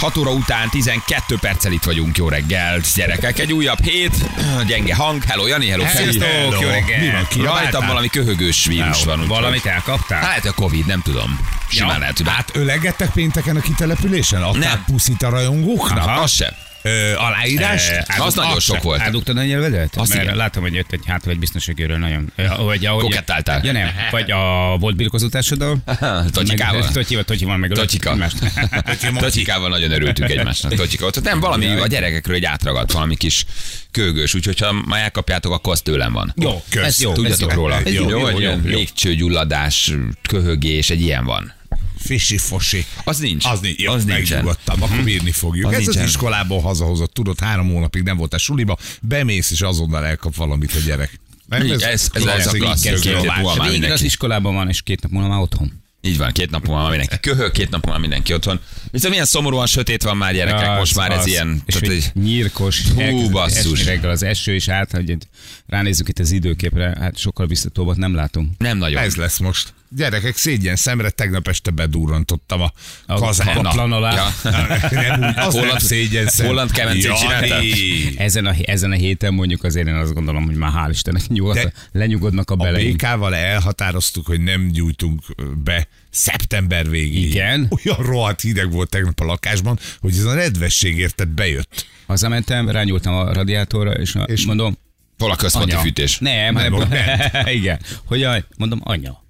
6 óra után 12 perccel itt vagyunk, jó reggel, gyerekek. Egy újabb hét, gyenge hang. Hello Jani, hello Feri. Sziasztok, jó reggel. Mi van ki? Rajtam valami köhögős vírus van. Valamit elkaptál? Hát a Covid, nem tudom. Simán lehet, hogy Hát ölegettek pénteken a kitelepülésen? Adták Nem. puszit a rajongóknak? Aha. Az se. Ö, aláírás? Eh, Az ádug- nagyon sok volt. Ádugtad a nyelvedet? Azt Mert igen. látom, hogy jött egy hátul egy biztonságőről nagyon. Vagy ahogy, Kokettáltál. Ja nem, vagy a volt birkozótársaddal. Totyikával. Meg- Totyival, Totyival meg Totyika. Totyikával nagyon örültünk egymásnak. Totyika ott. Nem, valami a gyerekekről egy átragadt, valami kis kögős. Úgyhogy ha ma elkapjátok, akkor az tőlem van. Jó, Kösz. ez jó. ez Tudjatok jó. róla. Ez jó, jó, egy jó, ilyen jó. légcsőgyulladás, köhögés, egy ilyen van. Fisi-fosi. Az nincs. Az nincs. Jó, Az megnyugodtam, akkor bírni fogjuk. Az Ez nincsen. az iskolából hazahozott, tudod, három hónapig nem voltál suliba, bemész és azonnal elkap valamit a gyerek. Nem, Így, ez- ez- ez a múlva már Végig az iskolában van, és két nap múlva már otthon. Így van, két nap múlva már mindenki köhög, két nap múlva már mindenki otthon. Viszont milyen szomorúan sötét van már gyerekek, Az, most már ez az. ilyen. És tehát hogy egy- nyírkos, Hú, basszus. reggel az eső, és át, hogy ránézzük itt az időképre, hát sokkal biztatóbbat nem látunk. nem nagyon. Ez lesz most. Gyerekek, szégyen szemre, tegnap este bedurrantottam a, A alá. Ja. nem úgy, az nem Holland- szégyen szem. Holland kemencét csináltál? Ezen a, ezen a héten mondjuk azért én azt gondolom, hogy már hál' Istennek nyugodt, De lenyugodnak a A beleink. békával elhatároztuk, hogy nem gyújtunk be szeptember végéig. Igen. Olyan rohadt hideg volt tegnap a lakásban, hogy ez a nedvesség érted bejött. Hazamentem, rányúltam a radiátorra, és, a, És mondom, Hol a központi anya. fűtés? Nem, Nem, hanem, igen. Hogy jaj, mondom, anya.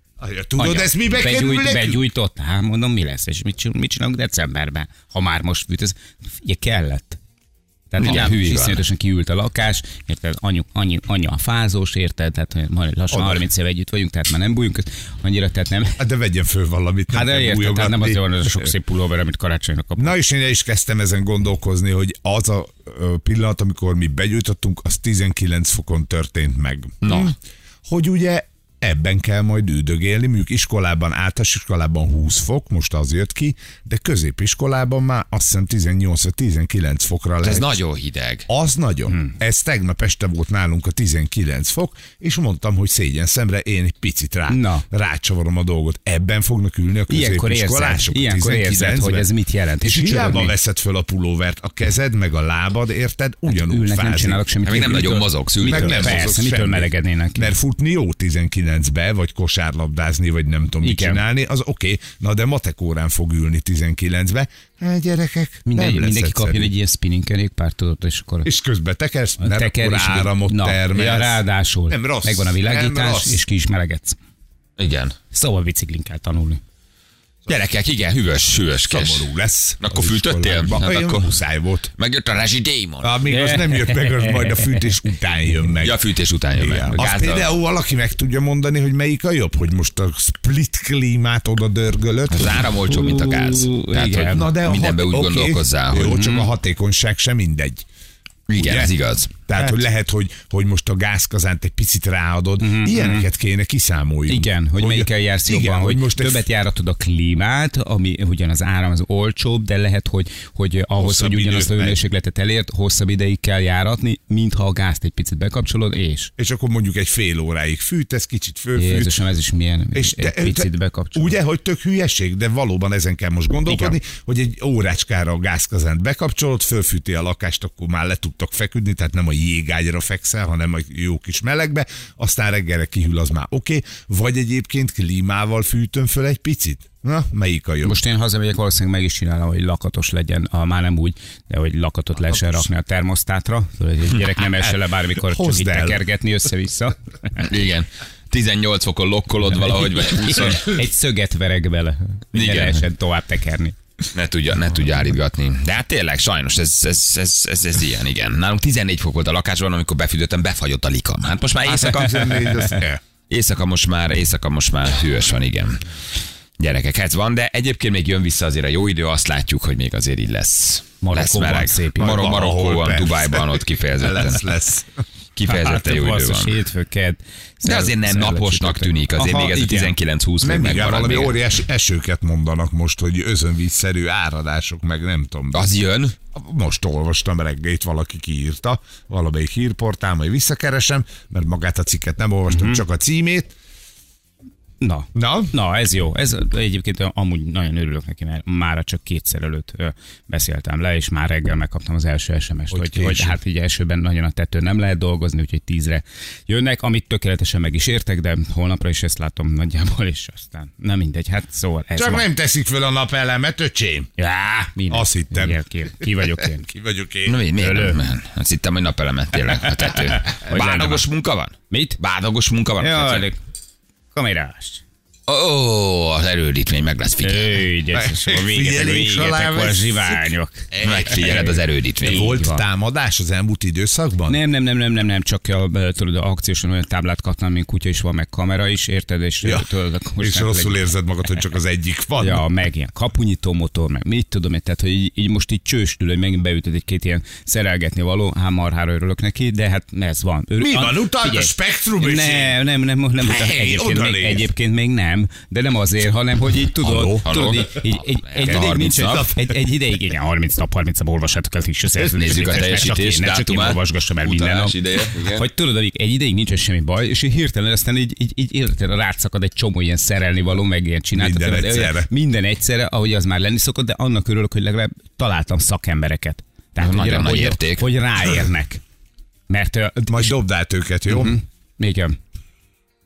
Tudod, anya, ez mibe kerül begyújt, nekünk? Begyújtott, hát mondom, mi lesz, és mit, csinál, mit csinálunk decemberben, ha már most fűt, ez ugye kellett. Tehát ugye hülye iszonyatosan kiült a lakás, érted, anyu, anyu, anya a fázós, érted, tehát majd lassan Oda. 30 éve együtt vagyunk, tehát már nem bújunk, annyira, tehát nem. Hát de vegyen föl valamit. Hát de érted, tehát nem azért van az a sok szép pulóver, amit karácsonyra kapunk. Na és én is kezdtem ezen gondolkozni, hogy az a pillanat, amikor mi begyújtottunk, az 19 fokon történt meg. Na. Hogy ugye ebben kell majd üldögélni, mondjuk iskolában, általános iskolában 20 fok, most az jött ki, de középiskolában már azt hiszem 18 vagy 19 fokra lehet. Ez nagyon hideg. Az nagyon. Hmm. Ez tegnap este volt nálunk a 19 fok, és mondtam, hogy szégyen szemre én egy picit rá, Na. rácsavarom a dolgot. Ebben fognak ülni a Ilyenkor érzed, középiskolások. ilyenkor érzed, 19-ben. hogy ez mit jelent. És, És hiába veszed föl a pulóvert, a kezed meg a lábad, érted? Ugyanúgy Ülnek, nem fázik. csinálok semmit. Hát még nem nagyon mozogsz, Meg nem Persze, mitől melegednének? Mert futni jó 19-be, vagy kosárlabdázni, vagy nem tudom mit Igen. csinálni, az oké, okay. na de matek órán fog ülni 19-be. Hát gyerekek, Minden, nem lesz mindenki egyszerű. kapjon egy ilyen spinning kerékpárt, tudod, és akkor És közben tekersz, a mert teker akkor is- áramot na, termelsz. Ja, ráadásul Nem rossz, megvan a nem világítás, rossz. és ki is melegedsz. Igen. Szóval biciklin kell tanulni. Gyerekek, igen, hűvös, hűvös kes. Szomorú lesz. Akkor az fűtöttél? Hát akkor- akkor... muszáj volt. Megjött a rezsidémon. Amíg az nem jött meg, az majd a fűtés után jön meg. Ja, a fűtés után jön meg. Igen. A Azt gázzal- például valaki meg tudja mondani, hogy melyik a jobb, hogy most a split klímát oda dörgölött. Az áram olcsó, mint a gáz. Tehát, igen. hogy Na de a mindenben úgy hat- oké, gondolkozzál, Jó, hogy csak a hatékonyság sem mindegy. igen, ugye? ez igaz. Tehát, Hát. hogy lehet, hogy, hogy most a gázkazánt egy picit ráadod. Ilyeneket kéne kiszámoljunk. Igen, hogy, melyikkel jársz igen, jobban, hogy, most többet járatod a klímát, ami ugyan az áram az olcsóbb, de lehet, hogy, hogy ahhoz, Hosszabb hogy ugyanazt a hőmérsékletet elért, hosszabb ideig kell járatni, mintha a gázt egy picit bekapcsolod, és És akkor mondjuk egy fél óráig fűtesz, kicsit fölfűt. Jézusom, ez is milyen, És egy picit bekapcsolod. Ugye, hogy tök hülyeség, de valóban ezen kell most gondolkodni, Igen. hogy egy órácskára a gázkazánt bekapcsolod, fölfűti a lakást, akkor már le tudtok feküdni, tehát nem a jégágyra fekszel, hanem a jó kis melegbe, aztán reggelre kihűl, az már oké, okay. vagy egyébként klímával fűtöm föl egy picit. Na, melyik a jobb? Most én hazamegyek, valószínűleg meg is csinálom, hogy lakatos legyen, a, már nem úgy, de hogy lakatot lehessen rakni a termosztátra, tudod, hogy egy gyerek nem esse le bármikor csak Hozd így el. tekergetni össze-vissza. Igen. 18 fokon lokkolod valahogy, vagy 20 Egy szöget verek bele, ne Igen. lehessen tovább tekerni. Ne tudja, ne tudja állítgatni. De hát tényleg, sajnos ez, ez, ez, ez, ez ilyen, igen. Nálunk 14 fok volt a lakásban, amikor befűtöttem, befagyott a likam. Hát most már éjszaka, 14, az- eh. éjszaka most már, éjszaka most már hűvös van, igen. Gyerekek, ez van, de egyébként még jön vissza azért a jó idő, azt látjuk, hogy még azért így lesz. Marokkóban lesz meleg. szép. Marok, Marokkóban. Dubájban ott kifejezetten. Lesz, lesz. Kifejezetten jó idő basszus, van. Hétfő, kedd, De azért nem naposnak tűnik, azért Aha, még ez a igen. 19-20 még Nem igen, megmarad valami még. óriási esőket mondanak most, hogy özönvízszerű áradások, meg nem tudom. Az jön? Most olvastam reggét, valaki kiírta, valamelyik hírportál, majd visszakeresem, mert magát a cikket nem olvastam, Mhm. csak a címét. Na, Na? Na, ez jó. Ez egyébként amúgy nagyon örülök neki, mert már csak kétszer előtt beszéltem le, és már reggel megkaptam az első SMS-t, Hogy hogy, hogy, hát ugye esőben nagyon a tetőn nem lehet dolgozni, úgyhogy tízre jönnek, amit tökéletesen meg is értek, de holnapra is ezt látom nagyjából, és aztán nem mindegy, hát szóval ez Csak van. nem teszik föl a napelemet, öcsém. Já, minden. Azt hittem. Igen, ki, ki vagyok én. Ki vagyok én? Na, mi, miért Ölő. nem? Azt hittem, hogy napelemet tényleg a tető. Bádogos munka van? Mit? Bádogos munka van? a Jaj, tetőn? de kamerás. Ó, az erődítmény meg lesz figyelni. Végetek, a zsiványok. Megfigyeled az erődítmény. Volt van. támadás az elmúlt időszakban? Nem, nem, nem, nem, nem, nem, csak a, tudod, a akcióson olyan táblát kaptam, mint kutya is van, meg kamera is, érted? És Ja. tudod, akkor És rosszul érzed magad, hogy csak az egyik van. Ja, meg ilyen kapunyító motor, meg mit tudom én, tehát hogy így, így most így csőstül, hogy megint beütöd egy-két ilyen szerelgetni való, hát marhára örülök neki, de hát ez van. Örül, Mi van? Utalt a Spektrum is? Nem, nem, nem, nem, nem egyébként, még, egyébként még nem, de nem azért, hanem hogy így tudod, Halló? tudod Halló? így, így, egy, egy ideig 30 nincs, nap. egy, egy ideig, igen, 30 nap, 30 nap olvassátok el is a Nézzük a teljesítés ne csak én olvasgassam el minden nap. ideje, igen. Hogy tudod, egy ideig nincs semmi baj, és így hirtelen aztán így, így, így életlen rátszakad egy csomó ilyen szerelni való, meg ilyen csináltak. Minden de- de- egyszerre. Minden egyszerre, ahogy az már lenni szokott, de annak örülök, hogy legalább találtam szakembereket. Tehát, Nagyon hogy, nagy hogy, érték. hogy ráérnek. Mert Majd dobd át őket, jó? Igen.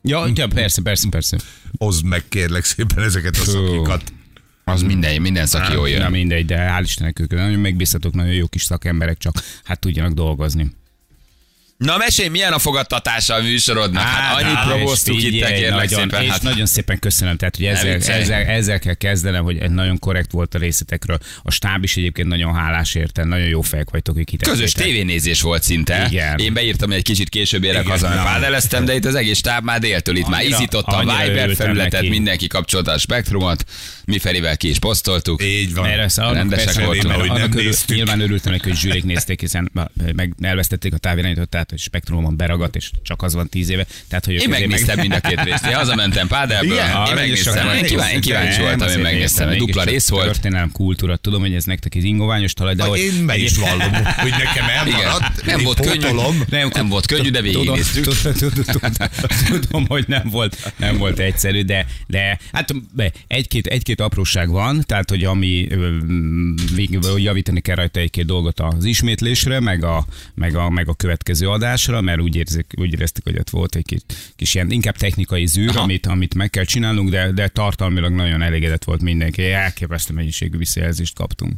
Ja, ja, persze, persze, persze. Hozd meg kérlek szépen ezeket a szakikat. Az minden, minden szaki jól Na jön. mindegy, de hál' Istennek ők nagyon megbízhatók, nagyon jó kis szakemberek, csak hát tudjanak dolgozni. Na mesélj, milyen a fogadtatása a műsorodnak? Hát, annyit promóztuk itt, kérlek nagyon, szépen. És Hát, nagyon szépen köszönöm, tehát hogy ezzel, ezzel, ezzel, kell kezdenem, hogy nagyon korrekt volt a részletekről. A stáb is egyébként nagyon hálás érte, nagyon jó fejek vagytok, hogy közös hiteleztétek. tévénézés volt szinte. Igen. Én beírtam, hogy egy kicsit később érek haza, mert pádeleztem, de itt az egész stáb már déltől itt már Annyira- izította a Viber felületet, neki. mindenki kapcsolta a spektrumot, mi Ferivel ki is posztoltuk. Így van. Annak Rendesek voltunk, mert hogy nem néztük. Nyilván örültem neki, hogy zsűrik nézték, hiszen meg elvesztették a távirányítót, tehát hogy spektrumon beragadt, és csak az van tíz éve. Tehát, hogy Én megnéztem mind a két részt. Én hazamentem Pádelből, én megnéztem. Én kíváncsi, voltam, én megnéztem. Egy dupla rész volt. Történelem, kultúra, tudom, hogy ez nektek ez ingoványos talaj, de hogy... Én be is vallom, hogy nekem elmaradt. Nem volt könnyű, nem volt könnyű, de végignéztük. Tudom, hogy nem volt, nem volt egyszerű, de, de hát be, egy-két, egy-két apróság van, tehát hogy ami ö, végül javítani kell rajta egy-két dolgot az ismétlésre, meg a, meg a, meg a következő adásra, mert úgy, érzik, úgy éreztük, hogy ott volt egy kis, ilyen inkább technikai zűr, amit, amit meg kell csinálnunk, de, de tartalmilag nagyon elégedett volt mindenki. Elképesztő mennyiségű visszajelzést kaptunk.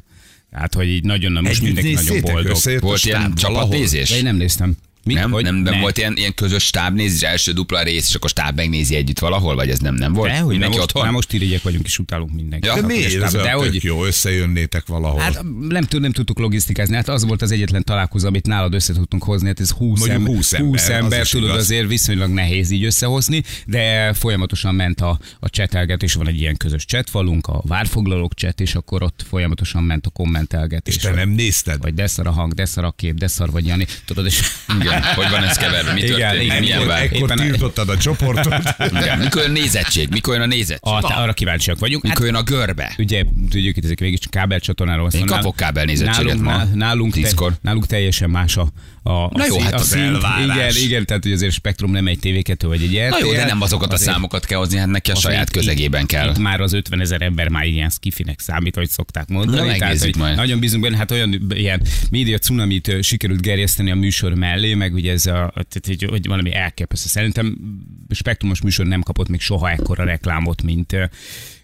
Tehát, hogy így nagyon, most Együtt mindenki nagyon boldog. Volt ilyen csapatnézés? Én nem néztem. Mi? Nem, Hogy? nem, nem Ne. volt ilyen, ilyen közös stábnézés, első dupla rész, és akkor stáb megnézi együtt valahol, vagy ez nem, nem volt? De, hogy nem most, otthon? már most irigyek vagyunk, és utálunk mindenkit. Ja, De miért? Ez nem- de hogy, jó, összejönnétek valahol. Hát nem, tud, nem tudtuk logisztikázni, hát az volt az egyetlen találkozó, amit nálad össze tudtunk hozni, hát ez 20, Mondjuk ember, 20 ember, 20 az ember is tudod, igaz. azért viszonylag nehéz így összehozni, de folyamatosan ment a, a csetelgetés, van egy ilyen közös csetfalunk, a várfoglalók cset, és akkor ott folyamatosan ment a kommentelgetés. és te nem nézted? Vagy deszar a hang, deszar a kép, deszar vagy Jani, tudod, és... Igen, hogy van ez keverve, mi történik, igen, milyen Ekkor, vár? ekkor Éppen- tiltottad a csoportot. Igen, mikor jön a nézettség, mikor jön a nézettség? A, arra kíváncsiak vagyunk. Hát, Mikor jön a görbe? Ugye, tudjuk, itt ezek végig csak kábelcsatornáról Én kapok kábelnézettséget nálunk, ma, ná- nálunk, tízkor. nálunk teljesen más a, a, a Na jó, szín- hát a az szint. elvárás. Igen, igen, tehát hogy azért Spektrum nem egy TV2 vagy egy RTL. Na jó, de nem azokat a Azért- számokat kell hozni, hát neki a saját itt- közegében kell. Itt már az 50 ezer ember már ilyen skifinek számít, ahogy szokták mondani. Na, Tehát, hogy majd. Nagyon bízunk benne, hát olyan ilyen média cunamit sikerült gerjeszteni a műsor mellé, meg ugye ez a, tehát, hogy, hogy valami elképesztő. Szerintem Spektrumos műsor nem kapott még soha ekkora reklámot, mint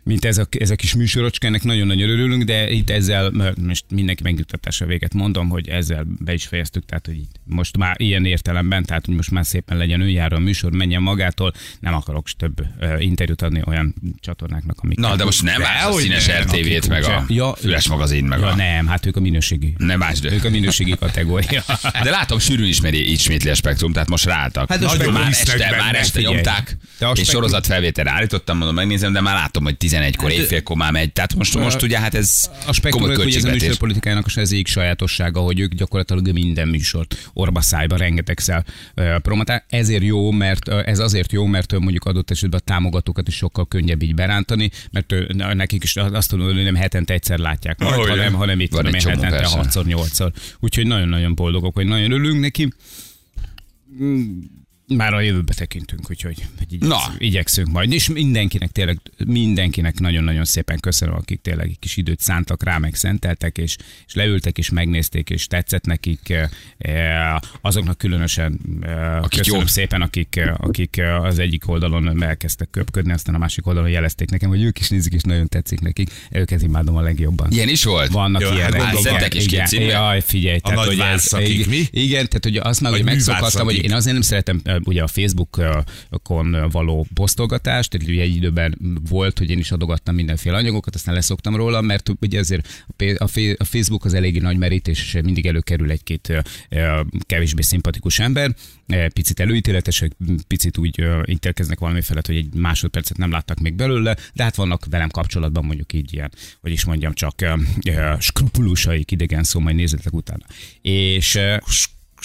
mint ez a, ez a kis műsorocska, ennek nagyon-nagyon örülünk, de itt ezzel, mert most mindenki megnyugtatása véget mondom, hogy ezzel be is fejeztük, tehát hogy itt most már ilyen értelemben, tehát hogy most már szépen legyen önjáró a műsor, menjen magától, nem akarok több uh, interjút adni olyan csatornáknak, amik... Na, de most nem De a színes nem, RTV-t, meg a Ja, füles magazin, meg ja, a... nem, hát ők a minőségi. Nem más, de... Ők a minőségi kategória. De látom, sűrűn ismeri, ismétli a spektrum, tehát most ráálltak. Hát Spektrum már este, már este nyomták, és sorozatfelvételre állítottam, mondom, megnézem, de már látom, hogy 11-kor, éjfélkor már megy. Tehát most, most ugye hát ez A spektrum, hogy ez a műsorpolitikának az egyik sajátossága, hogy ők gyakorlatilag minden műsort orba szájba rengetegszer promotál. Ezért jó, mert ez azért jó, mert mondjuk adott esetben a támogatókat is sokkal könnyebb így berántani, mert nekik is azt tudom, hogy nem hetente egyszer látják majd, Ahogy hanem, hanem itt Van csomó, hetente persze. 6 8 Úgyhogy nagyon-nagyon boldogok, hogy nagyon örülünk neki. Már a jövőbe tekintünk, úgyhogy hogy igyekszünk, Na. igyekszünk majd. És mindenkinek tényleg, mindenkinek nagyon-nagyon szépen köszönöm, akik tényleg egy kis időt szántak rá, meg szenteltek, és, és leültek, és megnézték, és tetszett nekik. eh, eh, Azoknak különösen eh, Akik köszönöm jobb. szépen, akik, akik az egyik oldalon elkezdtek köpködni, aztán a másik oldalon jelezték nekem, hogy ők is nézik, és nagyon tetszik nekik. Őket imádom a legjobban. Ilyen is volt? Vannak Jó, ilyenek. hát szedtek is igen? Jaj, figyelj. A nagy várszakik, igen, mi? Igen, tehát hogy azt már ugye megszokhattam, hogy én azért nem szeretem ugye a Facebookon való posztolgatást, tehát ugye egy időben volt, hogy én is adogattam mindenféle anyagokat, aztán leszoktam róla, mert ugye azért a Facebook az eléggé nagy merítés, és mindig előkerül egy-két kevésbé szimpatikus ember, picit előítéletesek, picit úgy ö, ítélkeznek valami felett, hogy egy másodpercet nem láttak még belőle, de hát vannak velem kapcsolatban mondjuk így ilyen, hogy is mondjam, csak skrupulusaik idegen szó, majd nézzetek utána. És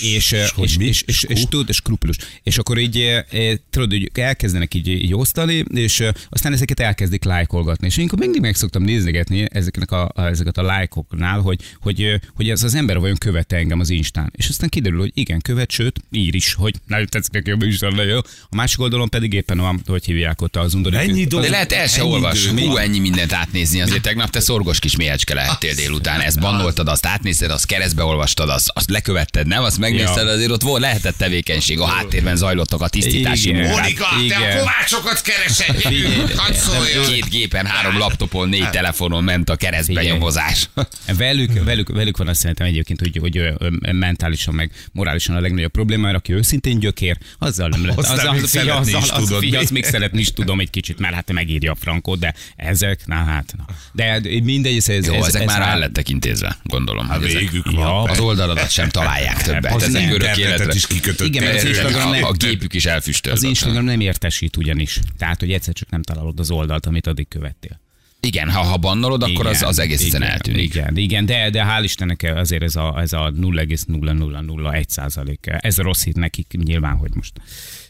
és, és, és, és, és, és, tudod, skrupulus. És akkor így, tudod, hogy elkezdenek így, így osztani, és aztán ezeket elkezdik lájkolgatni. És én akkor mindig meg szoktam nézegetni ezeknek a, a, ezeket a lájkoknál, hogy, hogy, hogy ez az ember vajon követte engem az Instán. És aztán kiderül, hogy igen, követ, sőt, ír is, hogy nagyon tetszik neki a műsor, nagyon jó. A másik oldalon pedig éppen a, hogy hívják ott az undorító. Ennyi dolog. De lehet el se Ennyi olvas. idő Hú, van. ennyi mindent átnézni. Azért tegnap te szorgos kis méhecske lehettél délután. Ezt bannoltad, azt átnézted, azt keresztbe olvastad, azt, azt lekövetted, nem? Azt megnézted, Ja. azért ott volt, lehetett tevékenység. A háttérben zajlottak a tisztítási munkák. Monika, te Igen. a kovácsokat keresed, hadd szóljon. Két gépen, három laptopon, négy telefonon ment a keresztbe nyomozás. Velük, velük, velük van azt szerintem egyébként, hogy, hogy mentálisan, meg morálisan a legnagyobb probléma, mert aki őszintén gyökér, azzal nem lehet. Azzal, még szeretni azzal, is az, tudod, azt még szeretni is tudom egy kicsit, mert hát megírja a frankót, de ezek, na hát, na. De mindegy, ez, ez, Jó, ez, ezek ez már el lettek intézve, gondolom. Hát végük Ja, van. Az oldaladat sem találják többet. Az Ezek nem. örök életre. is kikötötték. Igen, mert az Instagram nem- a gépük is elfüstölt. Az Instagram nem értesít ugyanis. Tehát, hogy egyszer csak nem találod az oldalt, amit addig követtél. Igen, ha, ha bannolod, akkor az, az egész igen, eltűnik. Igen, igen de, de hál' Istennek azért ez a, ez a 0,0001 százalék. Ez rossz hit nekik nyilván, hogy most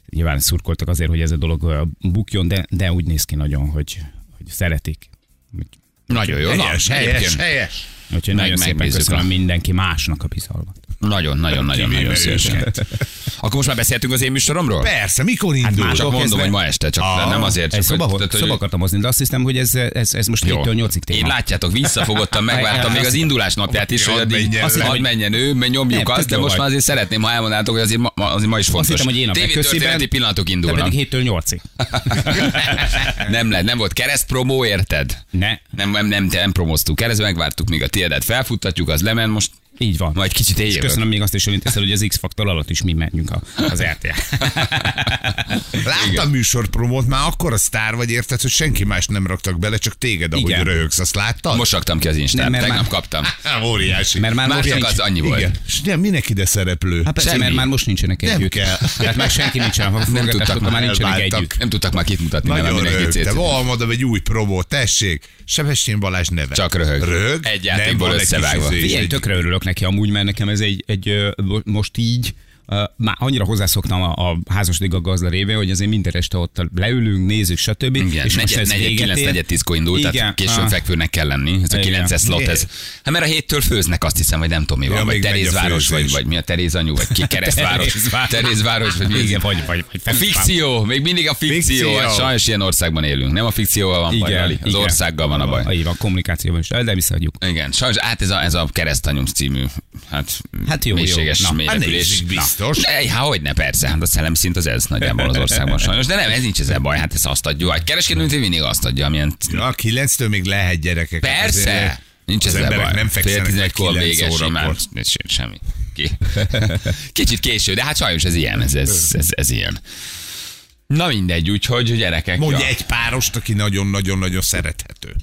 nyilván szurkoltak azért, hogy ez a dolog bukjon, de, de úgy néz ki nagyon, hogy, hogy szeretik. Nagyon jó. Na, Helyes, helyes, helyes. Úgyhogy Meg- nagyon szépen köszönöm a- mindenki másnak a bizalmat. Nagyon, nagyon, nagyon, nagyon szívesen. Akkor most már beszéltünk az én műsoromról? Persze, mikor indul? már Csak mondom, hogy ma este, csak nem azért. Csak szoba, hogy- szoba akartam hozni, de azt hiszem, hogy ez, ez, ez most Jó. 7-től 8-ig téma. Én látjátok, visszafogottan megvártam még az indulás napját is, hogy addig hadd menjen ő, mert nyomjuk azt, de most már azért szeretném, ha elmondátok, hogy azért ma, azért ma is fontos. Azt hittem, hogy én a történeti pillanatok Te indulnak. pedig 7-től 8-ig. nem, lett, nem volt kereszt promó, érted? Ne, Nem, nem, nem, nem promoztuk keresztbe, megvártuk, míg a tiédet felfuttatjuk, az lement, most így van. majd kicsit És éljövök. köszönöm még azt is, hogy hogy az X-faktor alatt is mi menjünk a, az RTL. Láttam műsorpromót, már akkor a sztár vagy, érted, hogy senki más nem raktak bele, csak téged, ahogy Igen. röhögsz, azt láttad? Most raktam ki az Nem, tegnap már- kaptam. Óriási. Mert már Már most csak nincs. az annyi volt. Igen. És nem, minek ide szereplő? Hát persze, Semmi. mert már most nincsenek Nem együtt. kell. Tehát már senki nincsen. Ha Nem tudtak már nincsenek együtt. Nem tudtak már kit mutatni, nem Nagyon röhögtem. cécét. Almadom egy új promó, tessék. Sebestyén Balázs neve. Csak röhög. Röhög? Egy Nem, játékból összevágva. Figyelj, tökre örülök neki amúgy, mert nekem ez egy, egy most így, már annyira hozzászoktam a, a házasodik a gazda révén, hogy azért minden este ott leülünk, nézzük, stb. Igen, és most negyed, ez negyed, véget kilenc, ér. negyed tízkor indult, Igen, tehát későn ah. fekvőnek kell lenni. Ez a Igen. 9 slot, ez. Hát mert a héttől főznek, azt hiszem, hogy nem tudom mi van. Ja, vagy a Terézváros, vagy, vagy mi a Terézanyu, vagy ki Keresztváros. Terézváros. Vagy mi? Igen, vagy, vagy, vagy A fikció, még mindig a fikció. Fikció. Hát sajnos ilyen országban élünk. Nem a fikcióval van baj, Lali, az országgal van a baj. Így van, kommunikációban is, de visszaadjuk. Igen, sajnos hát ez a, ez a keresztanyunk című, hát, Hát jó, jó. mélységes Na, hát biztos. Na, Há, hogy ne, persze, hát a szellemszint az ez nagyjából az országban sajnos. De nem, ez nincs ezzel baj, hát ez azt adja. A kereskedőnk mindig azt adja, amilyen... Ja, kilenctől még lehet gyerekek. Persze! Azért Nincs az ezzel baj. nem Fél tizenegykor órakor. simán. Semmi. Ki. Kicsit késő, de hát sajnos ez ilyen, ez, ez, ez, ez ilyen. Na mindegy, úgyhogy gyerekek. Mondj ja. egy párost, aki nagyon-nagyon-nagyon szerethető.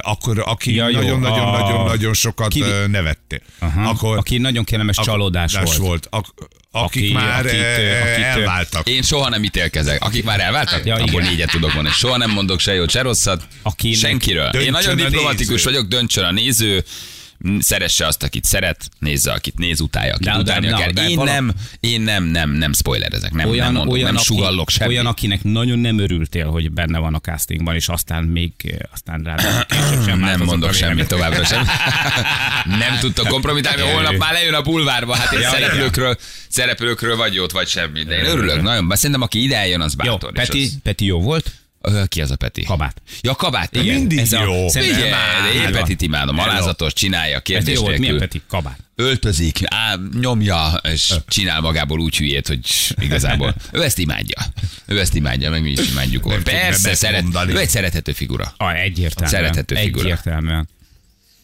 Akkor aki Ja, nagyon-nagyon-nagyon-nagyon sokat Ki- ö, nevette. Aha. Akkor, Aki nagyon kellemes csalódás volt. volt. Ak, akik Aki- már akit, ö, elváltak. Én soha nem ítélkezek. Akik már elváltak, Ja, ja, abból négyet tudok mondani. Soha nem mondok se jót, se rosszat. Akinek- Senkiről. Én nagyon diplomatikus néző. vagyok, döntsön a néző, szeresse azt, akit szeret, nézze, akit néz, utálja, akit De- de- utálnia de- kell. de Én vala- nem, én nem, nem, nem spoilerezek, nem, olyan, nem mondok, olyan, nem aki, sugallok semmit. olyan, akinek nagyon nem örültél, hogy benne van a castingban, és aztán még aztán rá sem nem mondok semmit továbbra sem. nem tudtok kompromitálni, holnap már lejön a bulvárba. Hát én szereplőkről, szereplőkről vagy jót, vagy semmit. De én örülök nagyon, szerintem aki ide eljön, az Jó, bátor. és Peti, Peti jó volt? Ki az a Peti? Kabát. Ja, kabát. Igen, mindig ez a- jó. szerintem- Figyelj, én. Petit imádom, alázatos, csinálja, kérdés jó volt, milyen nélkül. Peti? Kabát. Öltözik, á, nyomja, és csinál magából úgy hülyét, hogy igazából ő ezt imádja. Ő ezt imádja, meg mi is imádjuk. Nem Persze, szeret, ő egy szerethető figura. Ah, egyértelműen. Szerethető figura. Egyértelműen.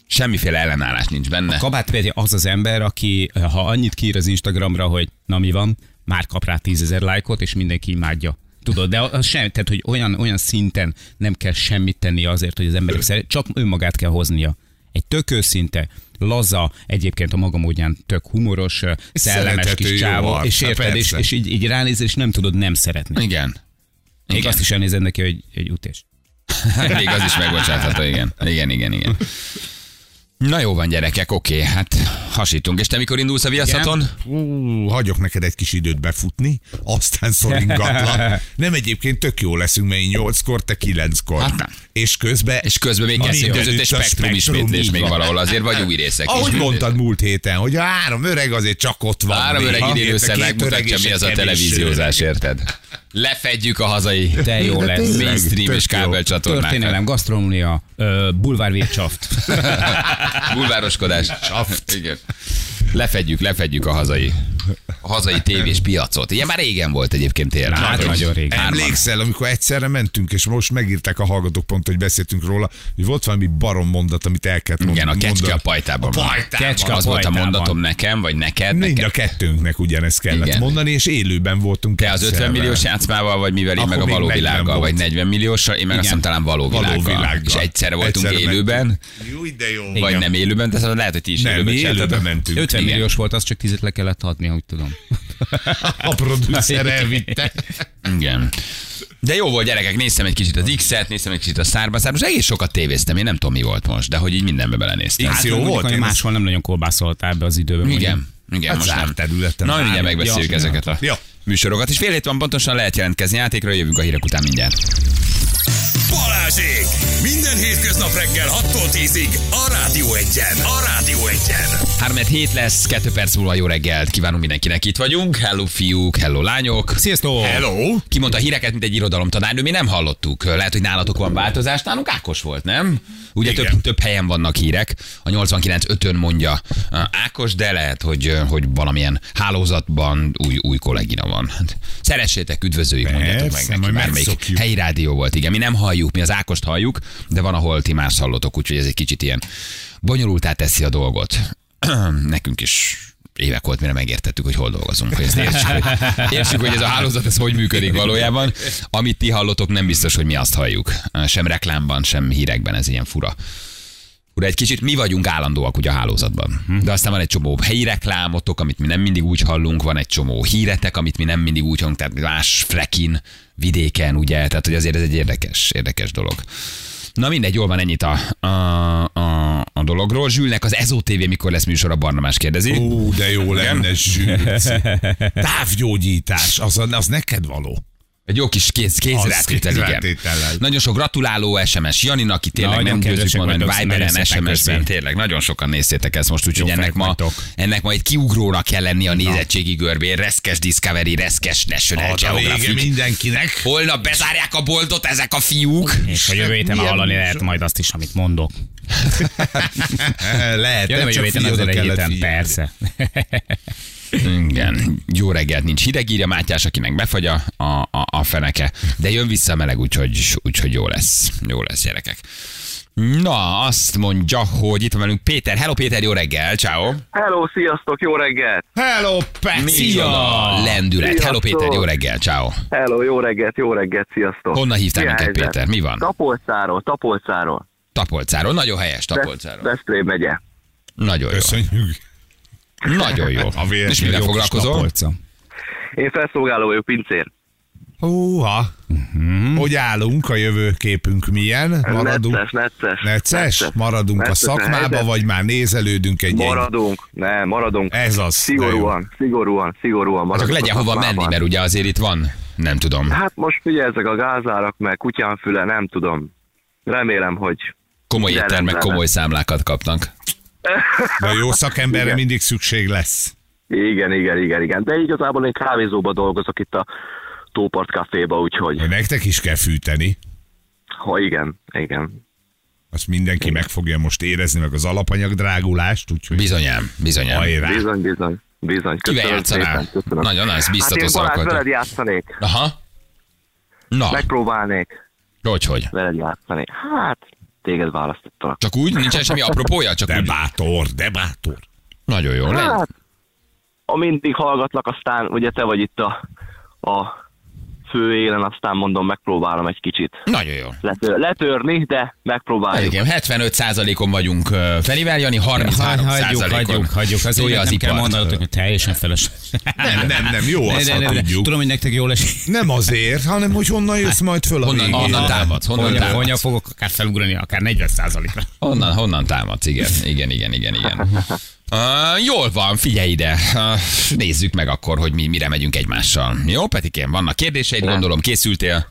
Semmiféle ellenállás nincs benne. Kabát Peti az az ember, aki ha annyit kír az Instagramra, hogy na mi van, már kap rá tízezer lájkot, és mindenki imádja. Tudod, de az sem, tehát, hogy olyan, olyan szinten nem kell semmit tenni azért, hogy az emberek szeret, csak önmagát kell hoznia. Egy tök őszinte, laza, egyébként a maga módján tök humoros, szellemes kis csávó, és hát érted, és, és így, így ránézel, és nem tudod nem szeretni. Igen. Még Igen. azt is elnézed neki, hogy egy utés. Még az is megbocsátható, igen. Igen, igen, igen. Na jó van, gyerekek, oké, hát hasítunk. És te mikor indulsz a viaszaton? Ú, hagyok neked egy kis időt befutni, aztán szoringatlan. Nem egyébként tök jó leszünk, mert én 8-kor, te 9-kor. Hát. És közben... És közben még kettő között egy spektrum ismétlés így még valahol, azért vagy új részek Ahogy is. mondtad múlt héten, hogy a három öreg azért csak ott van. Három öreg két öreg megmutatja, mi az a televíziózás, érted? Lefedjük a hazai De jó lesz. mainstream Tök és jó. kábel csatornákat. Történelem, gasztronómia, ö, bulvárwirtschaft. Bulvároskodás. Igen. Lefedjük, lefedjük a hazai, a hazai tévés piacot. Ilyen már régen volt egyébként tényleg. Hát, Nagyon- nagyon régen. Emlékszel, amikor egyszerre mentünk, és most megírták a hallgatók pont, hogy beszéltünk róla, hogy volt valami barom mondat, amit el kellett Igen, a kecske a pajtában. A pajtában. Kecske Az volt a mondatom nekem, vagy neked. Mind a kettőnknek ugyanezt kellett Igen. mondani, és élőben voltunk. Te az 50 egyszerre. milliós játszmával, vagy mivel én meg a való 40 világgal, vagy 40 millióssal, én meg azt hiszem talán való világgal. És egyszerre voltunk élőben. Jó, de jó. vagy nem élőben, de lehet, hogy ti is élőben mi csináltatok. élőben mentünk. 50 Igen. milliós volt, az csak tizet le kellett adni, ahogy tudom. A producer elvitte. Igen. De jó volt, gyerekek, néztem egy kicsit az X-et, néztem egy kicsit a szárba, most egész sokat tévéztem, én nem tudom mi volt most, de hogy így mindenbe belenéztem. X jó mondjuk, volt, hogy én máshol nem nagyon kolbászoltál be az időben. mondjuk. Igen, igen, Hát most zárt nem. területen Na, már. mindjárt megbeszéljük Ja, ezeket a Jó. műsorokat, és fél hét van pontosan lehet jelentkezni játékra, jövünk a hírek után mindjárt. Balázsék! Minden hétköznap reggel 6-tól 10-ig a Rádió Egyen. A Rádió Egyen. 3 hét lesz, 2 perc múlva jó reggelt kívánunk mindenkinek, itt vagyunk. Hello fiúk, hello lányok. Sziasztok! Hello. Kimondta a híreket, mint egy irodalomtanárnő, mi nem hallottuk. Lehet, hogy nálatok van változás, nálunk Ákos volt, nem? Ugye Igen. több, több helyen vannak hírek. A 89.5-ön mondja uh, Ákos, de lehet, hogy, hogy valamilyen hálózatban új, új kollégina van. Szeressétek, üdvözöljük, mondjátok meg neki. Bármelyik helyi rádió volt, igen. Mi nem halljuk, mi az Ákost halljuk, de van, ahol ti más hallotok, úgyhogy ez egy kicsit ilyen bonyolultá teszi a dolgot. Nekünk is évek volt, mire megértettük, hogy hol dolgozunk, hogy ezt értsük, hogy, értsük, hogy ez a hálózat ez hogy működik valójában. Amit ti hallotok, nem biztos, hogy mi azt halljuk. Sem reklámban, sem hírekben, ez ilyen fura. Ura, egy kicsit mi vagyunk állandóak ugye a hálózatban. De aztán van egy csomó helyi reklámotok, amit mi nem mindig úgy hallunk, van egy csomó híretek, amit mi nem mindig úgy hallunk, tehát más frekin, vidéken, ugye, tehát hogy azért ez egy érdekes, érdekes dolog. Na mindegy, jól van ennyit a, a, a, a dologról. Zsülnek az Ezó TV mikor lesz műsor, a Barnamás kérdezi. Ú, de jó lenne, zsűrc. Távgyógyítás, az, az neked való. Egy jó kis kéz, kézrátétel, igen. kézrátétellel. Nagyon sok gratuláló SMS Janinak, aki tényleg Nagyon nem kedvesek mondani, Viberen, SMS-ben, tényleg nagyon sokan néztétek ezt most, úgyhogy ennek ma, ennek ma egy kiugrónak kell lenni a nézettségi görbén. Reszkes Discovery, reszkes National Geographic. mindenkinek. Holnap bezárják a boltot ezek a fiúk. És a jövő héten hallani lehet majd azt is, amit mondok. Lehet, Ja, nem csak a kellett héten, figyelni. persze. Igen, jó reggelt, nincs hideg, írja Mátyás, akinek befagy a, a, a, feneke, de jön vissza a meleg, úgyhogy, úgyhogy jó lesz, jó lesz gyerekek. Na, azt mondja, hogy itt van velünk Péter. Hello Péter, jó reggel, ciao. Hello, sziasztok, jó reggelt! Hello, Peci! Szia! Lendület. Hello Sziasztok! Péter, jó reggel, ciao. Hello, jó reggelt, jó reggelt, sziasztok! Honnan hívtál minket? Péter? Mi van? Tapolcáról, Tapolcáról. Tapolcáról, nagyon helyes Tapolcáról. Veszprém megye. Nagyon jó. Köszönjük. Nagyon jó. A És mivel foglalkozol? Tapolca. Én felszolgáló vagyok, pincér. Húha. Hogy állunk, a jövőképünk milyen? Maradunk. Necces, necces. Necces? Maradunk a Necces szakmába, helyzet. vagy már nézelődünk egy. Maradunk, ne, maradunk. Ez az. Szigorúan, szigorúan, szigorúan Csak maradunk. legyen a hova menni, mert ugye azért itt van, nem tudom, Hát most figyelj, ezek a gázárak, meg kutyánfüle, nem tudom. Remélem, hogy komoly de éttermek komoly számlákat kapnak. De a jó szakemberre Igen. mindig szükség lesz. igen, igen, igen, igen. De igazából én kávézóba dolgozok itt a Tópart Caféba, úgyhogy, Nektek is kell fűteni. ha igen, igen. Azt mindenki meg fogja most érezni, meg az alapanyag drágulást, úgyhogy Bizonyám, bizonyám. hajrá. Bizony, bizony, bizony. Kivel Köszönöm játszanál? szépen, köszönöm. Nagyon az, Hát biztató én Balázs szavakat. veled játszanék. Aha. Na, Megpróbálnék hogy, hogy? veled játszani. Hát, téged választottalak. Csak úgy, nincsen semmi apropója, csak De úgy. bátor, de bátor. Nagyon jó. Hát, ha mindig hallgatlak, aztán ugye te vagy itt a, a fő élen, aztán mondom, megpróbálom egy kicsit Nagyon jó. letör, letörni, de megpróbáljuk. Igen, 75%-on vagyunk Ferivel, Jani 33%-on. Hagyjuk, hagyjuk, hagyjuk. Az Tolja nem az kell ipart. mondanatok, hogy teljesen feles. Nem, nem, nem, jó, azt ha tudjuk. Tudom, hogy nektek jól esik. Nem azért, hanem hogy honnan jössz majd föl a Honnan, végén. honnan támadsz? Honnan Honnan, honnan támadsz? fogok akár felugrani, akár 40 ra Honnan, honnan támadsz? Igen, igen, igen, igen, igen. Uh, jól van, figyelj ide. Uh, nézzük meg akkor, hogy mi mire megyünk egymással. Jó, Petikém, vannak kérdéseid, gondolom, készültél?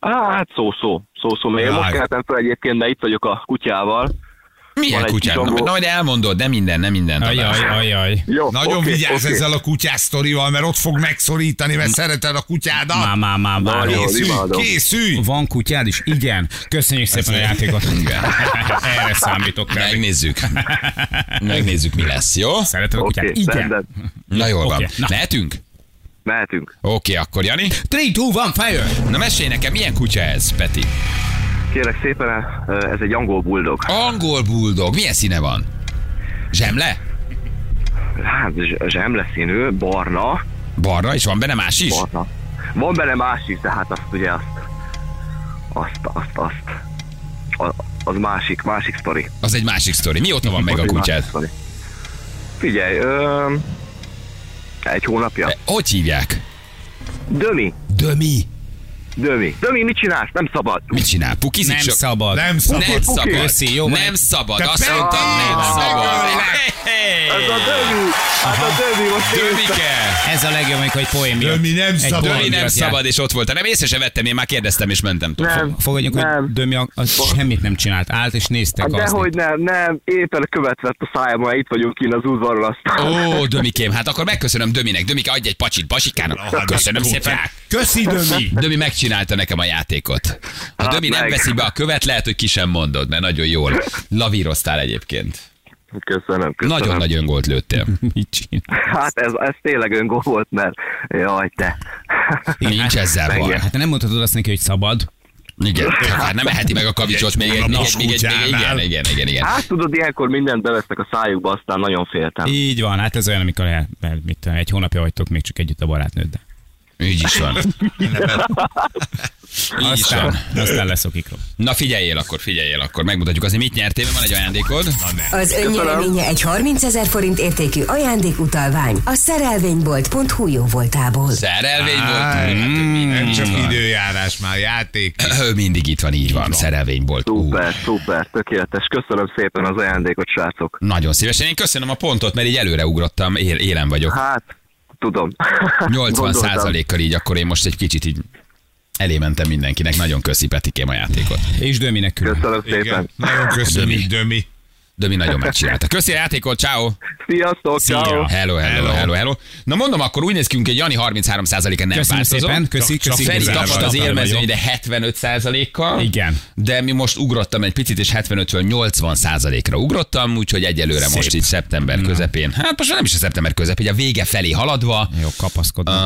Hát szó-szó, szó-szó. Még most kellettem fel egyébként, mert itt vagyok a kutyával. Milyen kutyád? Na, na, majd elmondod, de minden, nem minden. Ajaj, ajaj. Jó, Nagyon oké, vigyázz oké. ezzel a kutyás sztorival, mert ott fog megszorítani, mert szereted a kutyádat. Má, má, má, má. Készülj, készülj! Van kutyád is? Igen. Köszönjük szépen a játékot. Igen. Erre számítok rá. Megnézzük. Megnézzük, mi lesz, jó? Szereted a kutyát? Igen. rendben. Na jól van. Oké, na. Mehetünk? Mehetünk. Oké, akkor Jani. 3, 2, 1, fire! Na mesélj nekem, milyen kutya ez, Peti? Kérlek szépen, ez egy angol bulldog. Angol bulldog. Milyen színe van? Zsemle? Hát zsemle színű, barna, Barna, és van benne más is? barna. Van benne más is, de hát azt ugye azt, azt, azt, azt. A, az másik, másik sztori. Az egy másik sztori. Mióta van meg a kutyád? Figyelj, ö, egy hónapja. Hogy hívják? Dömi, Dömi. Dömi. Dömi, mit csinálsz? Nem szabad. Mit csinál? Pukizik? Nem so- szabad. Nem szabad. Nem Puki. szabad. Köszi, jó, nem szabad. Te Azt mondtam, nem szabad. Megöllek. Ez a Dömi, hát a Dömi most. Dömike. Ez a legjobb, amikor egy poém miatt. Dömi nem egy szabad. Dömi nem szabad, és ott volt. Nem észre se vettem, én már kérdeztem, és mentem. Nem, Fogadjuk, hogy nem. Dömi a- az semmit nem csinált. Állt és nézte Hát dehogy nem, nem, éppen követ vett a szájammal, itt vagyunk kint az udvaron aztán. Ó, Dömikém, hát akkor megköszönöm Döminek. Dömike, adj egy pacsit Basikának. Köszönöm szépen. Köszi, Dömi! Dömi megcsinálta nekem a játékot. Ha Hát Dömi nem veszi be a követ, lehet, hogy ki sem mondod, mert nagyon jól lavíroztál egyébként. Köszönöm, köszönöm. Nagyon nagy öngolt lőttél. Hát ez, ez tényleg öngól volt, mert jaj, te. Nincs ezzel baj. Hát te nem mondhatod azt neki, hogy szabad. Igen, hát nem eheti meg a kavicsot még egy, még egy, még egy, még igen, igen, igen, igen. Hát tudod, ilyenkor mindent bevesznek a szájukba, aztán nagyon féltem. Így van, hát ez olyan, amikor el, mit, egy hónapja vagytok még csak együtt a barátnőddel. Így is van. Így is Aztán, van. aztán leszokik róla. Na figyeljél akkor, figyeljél akkor. Megmutatjuk azért, mit nyertél, mert van egy ajándékod. Az önnyereménye egy 30 ezer forint értékű ajándékutalvány a szerelvénybolt.hu jó voltából. Szerelvény volt. Áj, Hát, Nem csak van. időjárás, már játék. Ő mindig itt van, így van. Szerelvény volt. Ú, Szuper, szuper, tökéletes. Köszönöm szépen az ajándékot, srácok. Nagyon szívesen. Én köszönöm a pontot, mert így előre ugrottam, él, élen vagyok. Hát, tudom. 80 Gondoltam. százalékkal így, akkor én most egy kicsit így elé mentem mindenkinek. Nagyon köszi Petikém a játékot. És Döminek külön. Köszönöm szépen. Igen, nagyon köszönjük, Dömi. De mi nagyon megcsinálta. Köszi a játékot, ciao. Sziasztok, Szia. ciao. Hello, hello, hello, hello. Na mondom, akkor úgy néz ki, hogy Jani 33%-a nem Köszönöm változó. szépen, köszi, Csak- köszi. Feri tapad az élmezőny, de 75%-kal. Igen. De mi most ugrottam egy picit, és 75-ről 80%-ra ugrottam, úgyhogy egyelőre Szép. most itt szeptember közepén. Hát most nem is a szeptember közepén, a vége felé haladva. Jó, kapaszkodnunk.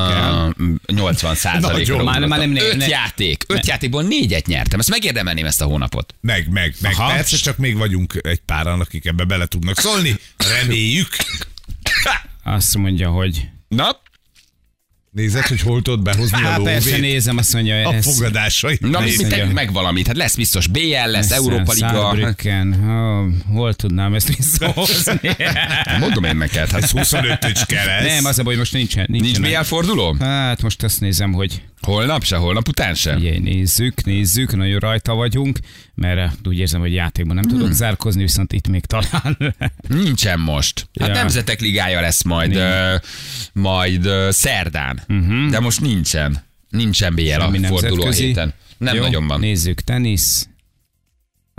Uh, 80 százalékra Nagyon. Már- már nem- Öt ne- játék. Öt játékból négyet nyertem. Ezt megérdemelném ezt a hónapot. Meg, meg, meg. Aha. Persze, csak még vagyunk egy páran, akik ebbe bele tudnak szólni. Reméljük. Azt mondja, hogy Na, Nézed, hogy hol tudod behozni a Hát persze lóvét? nézem, azt mondja, A ez... fogadásai. Na, mi, Nézd, mi ugye. meg valamit. Hát lesz biztos BL, lesz Európa Liga. Saarbrücken. Oh, hol tudnám ezt visszahozni? Mondom én neked. Hát 25-ös kereszt. Nem, az a baj, most nincsen. Nincs nincsen BL forduló? Hát most azt nézem, hogy Holnap se, holnap után sem. ugye, nézzük, nézzük, nagyon rajta vagyunk, mert eh, úgy érzem, hogy játékban nem tudok zárkozni, viszont itt még talán. Nincsen most. Hát Ja. Nemzetek Ligája lesz majd, ö, majd ö, szerdán. De most nincsen. Nincsen BL a forduló a héten. Nem Jó, nagyon van. Nézzük, tenisz.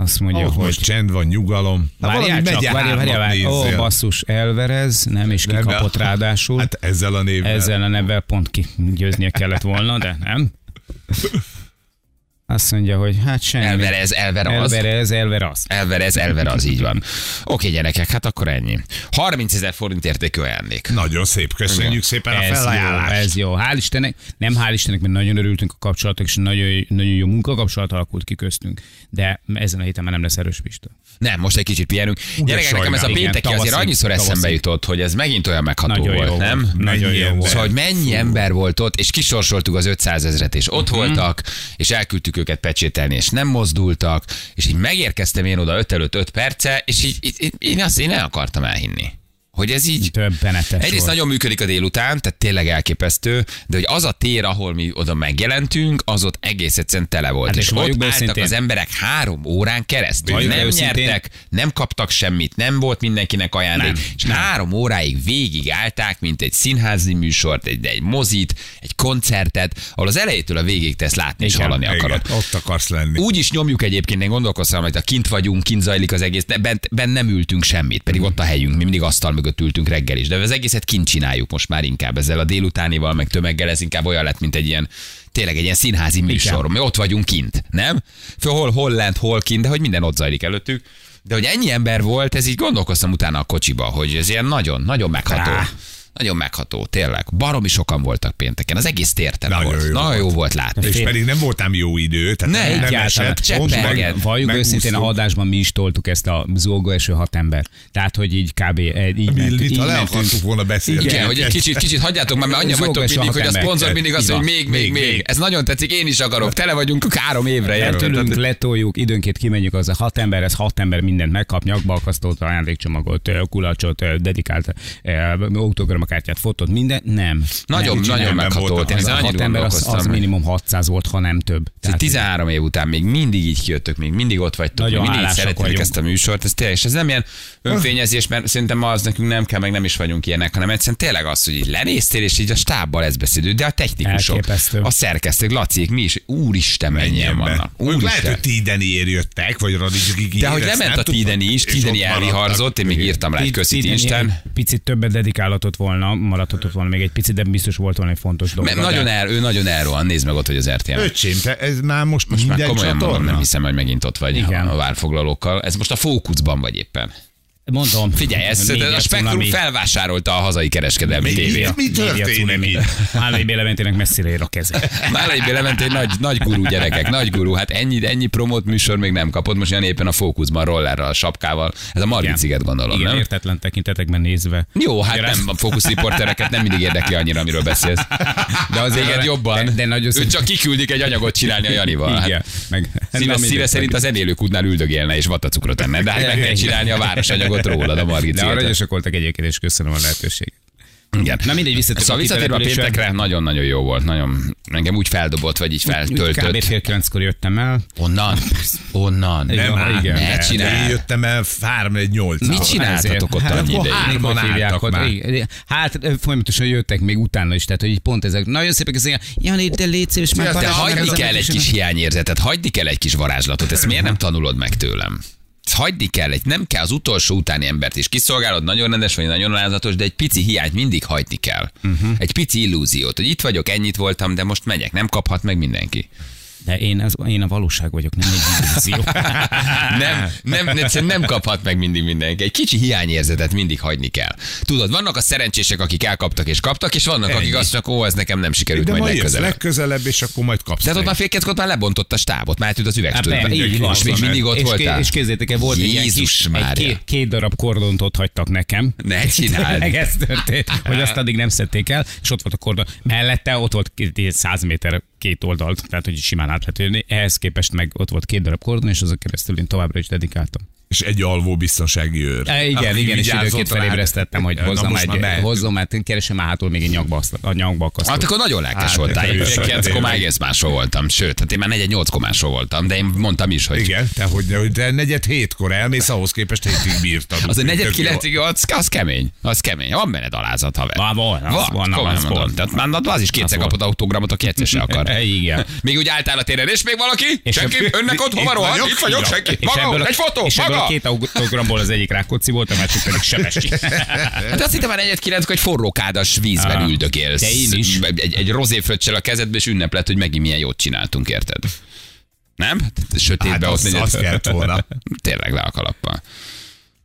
Azt mondja, Ahol hogy... most csend van, nyugalom. Várjál csak, várjál, várjál, várjál. Ó, basszus, Elverez, nem, és Nem, kikapott de- ráadásul. Hát ezzel a névvel. Ezzel a nevvel pont ki győznie kellett volna, de nem. Azt mondja, hogy hát semmi. Elverez, elver az. Elverez, elveraz. Elverez, elverez, így van. Oké, gyerekek, hát akkor ennyi. 30 ezer forint értékű ajándék. Nagyon szép, köszönjük szépen a Ez jó, felajánlást. ez jó. Hál' Istennek, nem hál' Istennek, mert nagyon örültünk a kapcsolatok, és nagyon, nagyon jó munkakapcsolat alakult ki köztünk. De ezen a héten már nem lesz erős Pista. Nem, most egy kicsit pihenünk. Gyerekek, nekem ez a pénteki Igen, azért annyiszor eszembe tavaszi. jutott, hogy ez megint olyan megható Nagyon volt, jó nem? volt. Nagyon Mennyi jó volt. Szóval, hogy mennyi ember volt ott, és kisorsoltuk az 500 ezret, és ott voltak, és elküldtük őket pecsételni, és nem mozdultak, és így megérkeztem én oda 5 előtt 5 perce, és így, így, így én azt én nem akartam elhinni. Hogy ez így... Többenetes Egyrészt volt. nagyon működik a délután, tehát tényleg elképesztő, de hogy az a tér, ahol mi oda megjelentünk, az ott egész egyszerűen tele volt. Hát és és ott álltak őszintén- az emberek három órán keresztül. Valljuk be nem őszintén- nyertek, nem kaptak semmit, nem volt mindenkinek ajándék, Nem, és három óráig végig állták, mint egy színházi műsort, egy, egy mozit, egy koncertet, ahol az elejétől a végig tesz látni és Igen, hallani Igen, akarod. ott akarsz lenni. Úgy is nyomjuk egyébként, én gondolkoztam, hogy a kint vagyunk, kint zajlik az egész, de bent, bent nem ültünk semmit, pedig ott a helyünk, mi mindig asztal mögött ültünk reggel is, de az egészet kint csináljuk most már inkább ezzel a délutánival, meg tömeggel, ez inkább olyan lett, mint egy ilyen tényleg egy ilyen színházi műsor. Mi ott vagyunk kint, nem? Föl hol, hol lent, hol kint, de hogy minden ott zajlik előttük. De hogy ennyi ember volt, ez így gondolkoztam utána a kocsiba, hogy ez ilyen nagyon, nagyon megható. Rá. Nagyon megható, tényleg. Baromi sokan voltak pénteken. Az egész tértele Nagyon volt. jó Nagyon jó volt látni. És pedig nem voltam jó idő, tehát Ne, nem egyáltalán. esett. Csepp Pont meg- pergen. Valljuk őszintén, a adásban mi is toltuk ezt a zúgó eső hat ember. Tehát, hogy így kb. eh, így mentünk. Millit, Így ha le mentünk. akartuk volna beszélni. Igen, hogy egy kicsit, kicsit hagyjátok már, mert Zógás vagytok mindig, hogy a szponzor mindig azt Így mondja, van. hogy még, még, Még. Ez nagyon tetszik, én is akarok. Tele vagyunk három évre. Eltülünk, letoljuk, időnként kimegyünk, az a hat ember, ez hat ember mindent megkap, nyakbalkasztót, ajándékcsomagot, ö, kulacsot, dedikált ö, autogrammakártyát, fotót, minden, nem. Nagyon, nem, nagyon megható. Én Az hat ember az, az minimum 600 volt, ha nem több. Tehát Tehát 13 év után még mindig így kijöttök, még mindig ott vagytok, Nagyon mindig szeretitek ezt a műsort, ez tényleg, és ez nem ilyen önfényezés, mert szerintem ma az nekünk nem kell, meg nem is vagyunk ilyenek, hanem egyszerűen tényleg az, hogy így lenéztél, és így a stábbal ez beszélő, de a technikusok, Elképesztő. a szerkesztők, Laciék, mi is, úristen, mennyien vannak. Mondjuk Lehet, Úristen. hogy Tideniért jöttek, vagy Radicsi De hogy lement a Tideni is, Tideni elviharzott, én még írtam rá egy köszit Tideni Isten. Picit többet dedikálatott volna, maradhatott volna még egy picit, de biztos volt volna egy fontos dolog. Nagyon el, ő nagyon elrohan, nézd meg ott, hogy az RTL. Öcsém, te ez már most, Most már komolyan mondom, nem hiszem, hogy megint ott vagy Igen. a várfoglalókkal. Ez most a fókuszban vagy éppen. Mondom. Figyelj, ez, a Spektrum cunami. felvásárolta a hazai kereskedelmi Mi- tévét. mi Média történik? Málai Bélementének messzire ér a keze. Belement egy nagy, nagy gurú gyerekek, nagy gurú. Hát ennyi, ennyi promót műsor még nem kapott, most olyan éppen a fókuszban rollerral, a sapkával. Ez a Margit Igen. sziget gondolom, Igen, nem? értetlen tekintetekben nézve. Jó, hát Igen, nem, a fókusz riportereket nem mindig érdekli annyira, amiről beszélsz. De az téged jobban. De- de nagyon ő csak kiküldik egy anyagot csinálni a Janival. Igen. Hát, Meg, Szíve, szíve szerint az enélőkútnál üldögélne és vatacukrot enne, de hát meg kell csinálni a városanyagot rólad a Margit De aranyosak voltak egyébként, és köszönöm a lehetőséget. Igen. Na mindegy, visszatérve Szóval a visszatérve a péntekre, nagyon-nagyon jó volt. Nagyon, engem úgy feldobott, vagy így Úgy Kb. feltöltött. fél kilenckor jöttem el. Onnan? Onnan? Nem, igen. ám, Igen. Ne nem. csinálj. Én jöttem el 3 1 8 Mit csináltatok ott Hát, annyi ideig? hárman hívják álltak már. Hát folyamatosan jöttek még utána is, tehát hogy így pont ezek. Nagyon szépek ezek. Jani, de légy szíves, már De hagyni kell a egy kis hiányérzetet, hagyni kell egy kis varázslatot. Ezt miért nem tanulod meg tőlem? Hagyni kell, egy, nem kell az utolsó utáni embert is kiszolgálod, nagyon rendes vagy nagyon alázatos, de egy pici hiányt mindig hagyni kell. Uh-huh. Egy pici illúziót, hogy itt vagyok, ennyit voltam, de most megyek, nem kaphat meg mindenki. De én, az, én a valóság vagyok, nem egy illúzió. nem, nem, nem, nem kaphat meg mindig mindenki. Egy kicsi hiányérzetet mindig hagyni kell. Tudod, vannak a szerencsések, akik elkaptak és kaptak, és vannak, akik Ennyi. azt mondják, ó, ez nekem nem sikerült, De majd majd legközelebb. legközelebb, és akkor majd kapsz. De hát ott már fél kilenckor már lebontott a stábot, már átült az üvegstúdióba. persze, így van. És még mindig ott és, voltál. és képzeljétek el, volt Jézus kis, egy Mária. két, két darab kordont ott hagytak nekem. Ne csináld. Ez történt, hogy azt addig nem szedték el, és ott volt a kordon. Mellette ott volt két- ilyen 100 méter két oldalt, tehát hogy simán át lehet jönni. Ehhez képest meg ott volt két darab kordon, és azok keresztül én továbbra is dedikáltam. És egy alvó biztonsági őr. E, igen, Aki igen, és időként felébresztettem, hogy hozzam egy, hozzam, mert én keresem már hátul még egy nyakba, a nyakba akasztott. Hát akkor nagyon lelkes Hát, voltál. Én erős vagy, 9 tényleg. már egész máshol voltam. Sőt, hát én már 4-8 komásról voltam, de én mondtam is, hogy Igen, te hogy, hogy te negyed hétkor elmész, ahhoz képest hétig bírtad. az a negyed kilencig, az, az kemény. Az kemény. Van benned alázat, haver. Van, van, az van, komolyan az mondom. van. Tehát már az is kétszer kapott autogramot, aki egyszer se akar. Igen. Még úgy álltál a téren, és még valaki? És senki? Önnek ott hova rohan? vagyok, Itt vagyok, senki. Maga, egy fotó, ebből a két autogramból az egyik Rákóczi volt, a másik pedig Sebesi. Hát azt hittem már negyed kilenc, hogy forró kádas vízben Ah, üldögélsz. de én is. Egy, egy rozéfröccsel a kezedbe, és ünneplet, hogy megint milyen jót csináltunk, érted? Nem? Sötétbe Hát ott az, az kellett volna. Tényleg le a kalappal.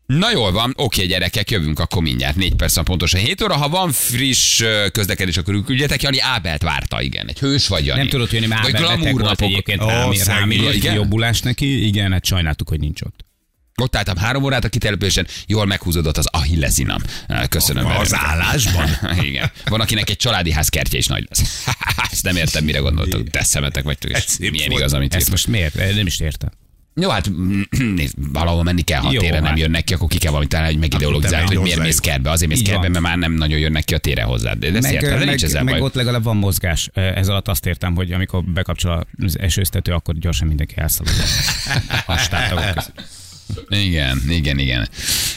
Na jól van, oké gyerekek, jövünk akkor mindjárt, négy perc pontosan 7 óra. Ha van friss közlekedés, akkor küldjetek. Jani Ábelt várta, igen. Egy hős vagy, Jani. Nem tudott jönni, már Vagy beteg volt egyébként rám, rám Igen? jobbulás neki. Igen, hát sajnáltuk, hogy nincs ott. Ott álltam három órát a kitelepülésen, jól meghúzódott az ahillezinam. Köszönöm. Az Veronika. állásban? Igen. Van, akinek egy családi ház kertje is nagy lesz. Ezt nem értem, mire gondoltok. Te szemetek vagytok, és Ez milyen igaz, amit Ezt most miért? Nem is értem. Jó, hát nézd, valahol menni kell, ha Jó, tére nem hát. jönnek ki, akkor ki kell valamit találni, hogy megideologizált, hogy miért mész kertbe. Azért mész van. mert már nem nagyon jönnek ki a tére hozzád. De ezt Meg, értem, de nincs ezzel meg, meg baj. ott legalább van mozgás. Ez alatt azt értem, hogy amikor bekapcsol az esőztető, akkor gyorsan mindenki elszalad. A. Igen, igen, igen.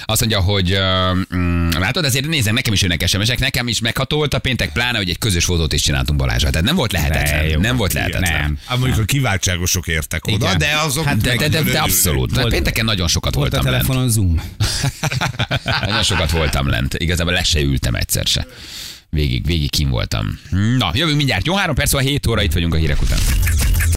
Azt mondja, hogy uh, mm, látod, ezért nézem, nekem is jönnek sms nekem is megható volt a péntek, pláne, hogy egy közös fotót is csináltunk Balázsra. Tehát nem volt lehetetlen. Ne, jó. nem volt lehetetlen. Nem. Hát mondjuk a kiváltságosok értek oda, Igen. de azok... Hát de, de, de, de abszolút. Volt- pénteken nagyon sokat Volt a voltam lent. telefonon Zoom. Nagyon sokat voltam lent. Igazából le se ültem egyszer se. Végig, végig kim voltam. Na, jövünk mindjárt. Jó, három perc van, 7 óra, itt vagyunk a hírek után.